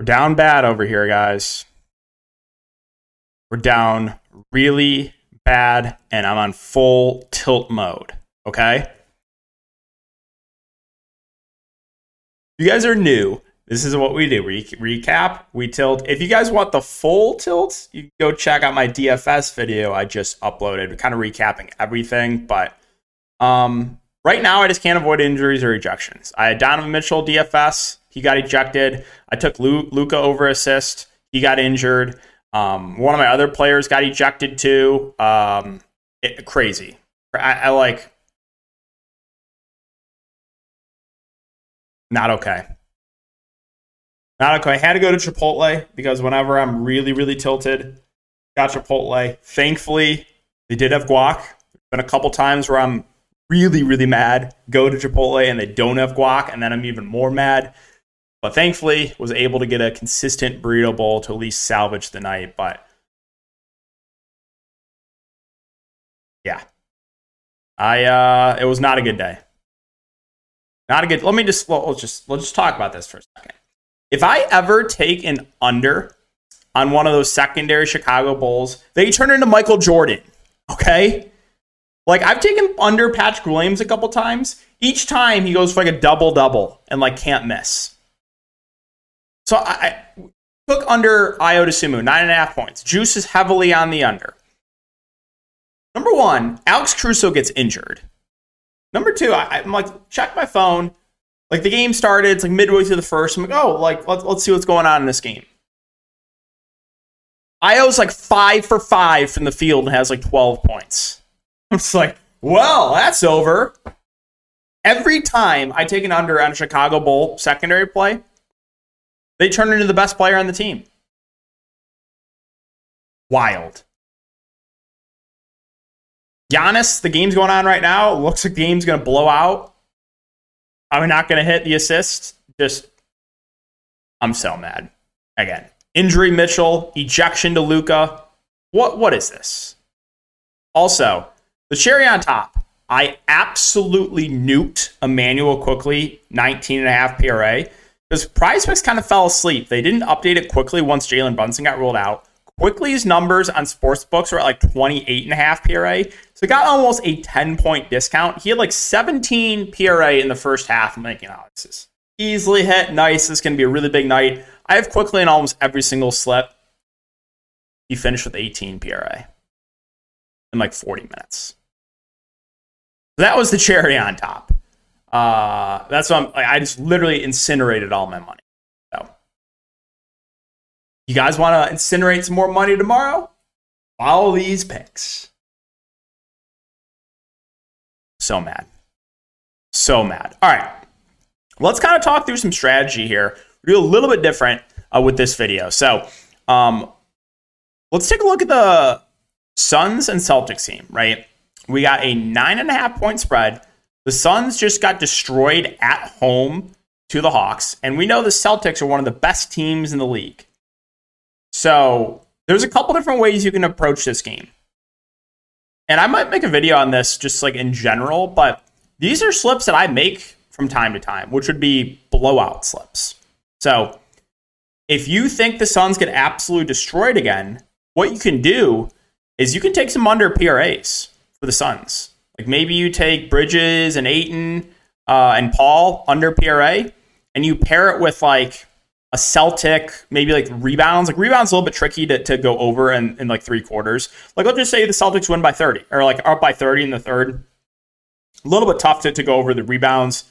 We're down bad over here, guys. We're down really bad, and I'm on full tilt mode. Okay? you guys are new, this is what we do. We recap, we tilt. If you guys want the full tilt, you go check out my DFS video I just uploaded, kind of recapping everything. But um, right now, I just can't avoid injuries or ejections. I had Donovan Mitchell DFS. He got ejected. I took Luka over assist. He got injured. Um, one of my other players got ejected too. Um, it, crazy. I, I like not okay. Not okay. I had to go to Chipotle because whenever I'm really, really tilted, got Chipotle. Thankfully, they did have guac. Been a couple times where I'm really, really mad, go to Chipotle and they don't have guac, and then I'm even more mad. But thankfully, was able to get a consistent burrito bowl to at least salvage the night. But yeah, I uh, it was not a good day. Not a good. Let me just let's just let's just talk about this for a second. If I ever take an under on one of those secondary Chicago Bulls, they turn into Michael Jordan. Okay, like I've taken under Patrick Williams a couple times. Each time he goes for like a double double and like can't miss. So I, took under Ayo Dosunmu, nine and a half points. Juice is heavily on the under. Number one, Alex Caruso gets injured. Number two, I, am like, check my phone. Like the game started, it's like midway through the first. I'm like, oh, like let's let's see what's going on in this game. Ayo's like five for five from the field and has like 12 points. I'm just like, well, that's over. Every time I take an under on a Chicago Bull secondary play, they turn into the best player on the team. Wild. Giannis, the game's going on right now. Looks like the game's going to blow out. I'm not going to hit the assist. Just, I'm so mad. Again, injury Mitchell, ejection to Luka. What what is this? Also, the cherry on top. I absolutely nuked Immanuel Quickley, 19 and a half PRA. Because PrizePicks kind of fell asleep. They didn't update it quickly once Jalen Brunson got ruled out. Quickley's numbers on sports books were at like 28 and a half PRA. So got almost a 10 point discount. He had like 17 PRA in the first half. I'm thinking, oh, this is easily hit. Nice. This is going to be a really big night. I have Quickley in almost every single slip. He finished with 18 PRA in like 40 minutes. So That was the cherry on top. Uh, that's what I'm, I just literally incinerated all my money. So, you guys want to incinerate some more money tomorrow? Follow these picks. So mad. So mad. All right. Let's kind of talk through some strategy here. do a little bit different uh, with this video. So, um, let's take a look at the Suns and Celtics team, right? We got a nine and a half point spread the Suns just got destroyed at home to the Hawks, and we know the Celtics are one of the best teams in the league. So there's a couple different ways you can approach this game. And I might make a video on this just like in general, but these are slips that I make from time to time, which would be blowout slips. So if you think the Suns get absolutely destroyed again, what you can do is you can take some under PRAs for the Suns. Like maybe you take Bridges and Ayton uh, and Paul under PRA, and you pair it with like a Celtic, maybe like rebounds. Like rebounds a little bit tricky to, to go over in, in like three quarters. Like let's just say the Celtics win by 30 or like up by 30 in the third. A little bit tough to, to go over the rebounds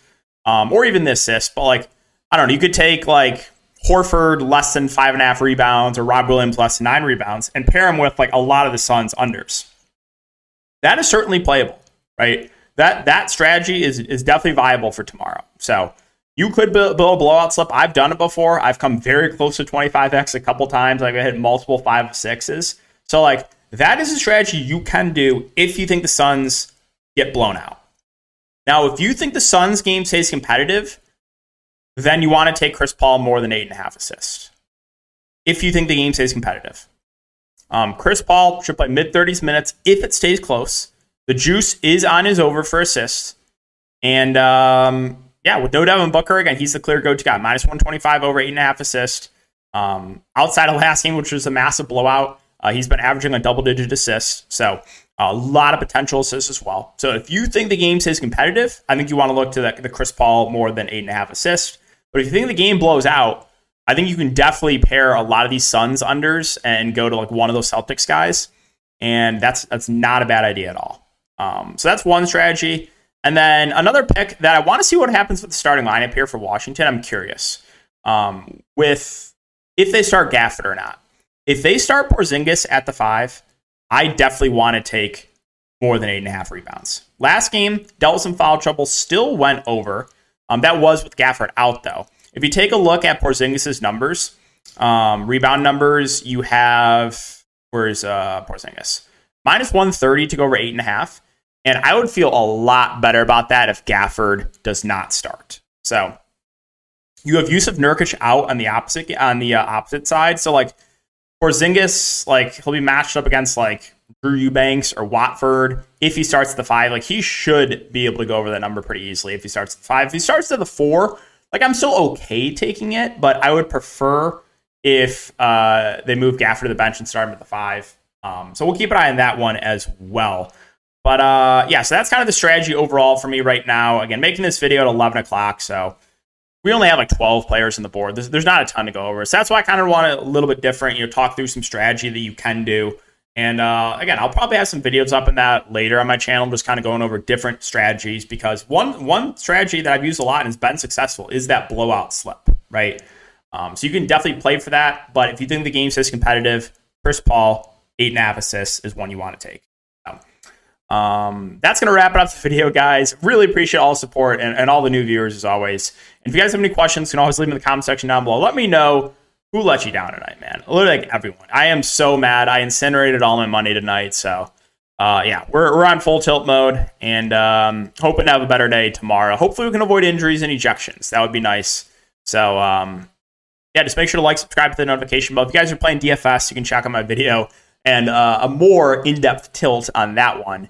um, or even the assists, but like, I don't know, you could take like Horford less than five and a half rebounds or Rob Williams less than nine rebounds and pair him with like a lot of the Suns unders. That is certainly playable right? That that strategy is is definitely viable for tomorrow. So you could build, a blowout slip. I've done it before. I've come very close to 25x a couple times. Like I hit multiple five sixes. So like that is a strategy you can do if you think the Suns get blown out. Now, if you think the Suns game stays competitive, then you want to take Chris Paul more than eight and a half assists. If you think the game stays competitive, um, Chris Paul should play mid 30s minutes if it stays close. The juice is on his over for assists. And um, yeah, with no Devin Booker, again, he's the clear go to guy. Minus 125 over 8.5 assists. Um, outside of last game, which was a massive blowout, uh, he's been averaging a double digit assist. So a lot of potential assists as well. So if you think the game stays competitive, I think you want to look to the, the Chris Paul more than eight and a half assists. But if you think the game blows out, I think you can definitely pair a lot of these Suns unders and go to like one of those Celtics guys, and that's that's not a bad idea at all. Um, so that's one strategy. And then another pick that I want to see what happens with the starting lineup here for Washington. I'm curious um, with if they start Gafford or not. If they start Porzingis at the five, I definitely want to take more than eight and a half rebounds. Last game, dealt some foul trouble, still went over. Um, that was with Gafford out though. If you take a look at Porzingis' numbers, um, rebound numbers, you have where's uh, Porzingis minus one thirty to go over eight and a half. And I would feel a lot better about that if Gafford does not start. So you have Jusuf Nurkic out on the opposite on the uh, opposite side. So like Porzingis, like he'll be matched up against like Drew Eubanks or Watford. If he starts the five, like he should be able to go over that number pretty easily. If he starts the five, if he starts at the four, like I'm still okay taking it, but I would prefer if uh, they move Gafford to the bench and start him at the five. Um, so we'll keep an eye on that one as well. But uh, yeah, so that's kind of the strategy overall for me right now. Again, making this video at 11 o'clock, so we only have like 12 players on the board. There's, there's not a ton to go over. So that's why I kind of want it a little bit different. You know, talk through some strategy that you can do. And uh, again, I'll probably have some videos up in that later on my channel, just kind of going over different strategies because one one strategy that I've used a lot and has been successful is that blowout slip, right? Um, so you can definitely play for that. But if you think the game says competitive, Chris Paul, eight and a half assists is one you want to take. Um, that's going to wrap it up the video, guys. Really appreciate all the support and, and all the new viewers as always. And if you guys have any questions, you can always leave them in the comment section down below. Let me know who let you down tonight, man. Literally like everyone. I am so mad. I incinerated all my money tonight. So, uh, yeah, we're, we're on full tilt mode and um, hoping to have a better day tomorrow. Hopefully, we can avoid injuries and ejections. That would be nice. So, um, yeah, just make sure to like, subscribe to the notification bell. If you guys are playing DFS, you can check out my video and uh, a more in depth tilt on that one.